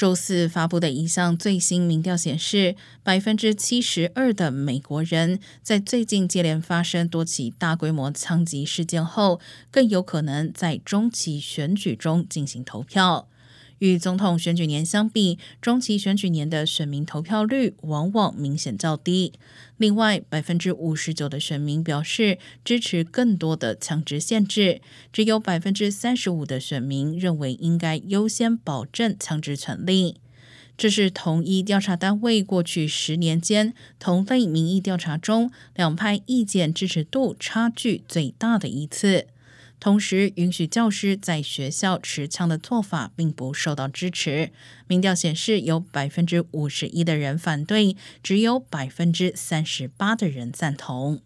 周四发布的一项最新民调显示，百分之七十二的美国人在最近接连发生多起大规模枪击事件后，更有可能在中期选举中进行投票。与总统选举年相比，中期选举年的选民投票率往往明显较低。另外，百分之五十九的选民表示支持更多的枪支限制，只有百分之三十五的选民认为应该优先保证枪支权利。这是同一调查单位过去十年间同类民意调查中两派意见支持度差距最大的一次。同时，允许教师在学校持枪的做法并不受到支持。民调显示，有百分之五十一的人反对，只有百分之三十八的人赞同。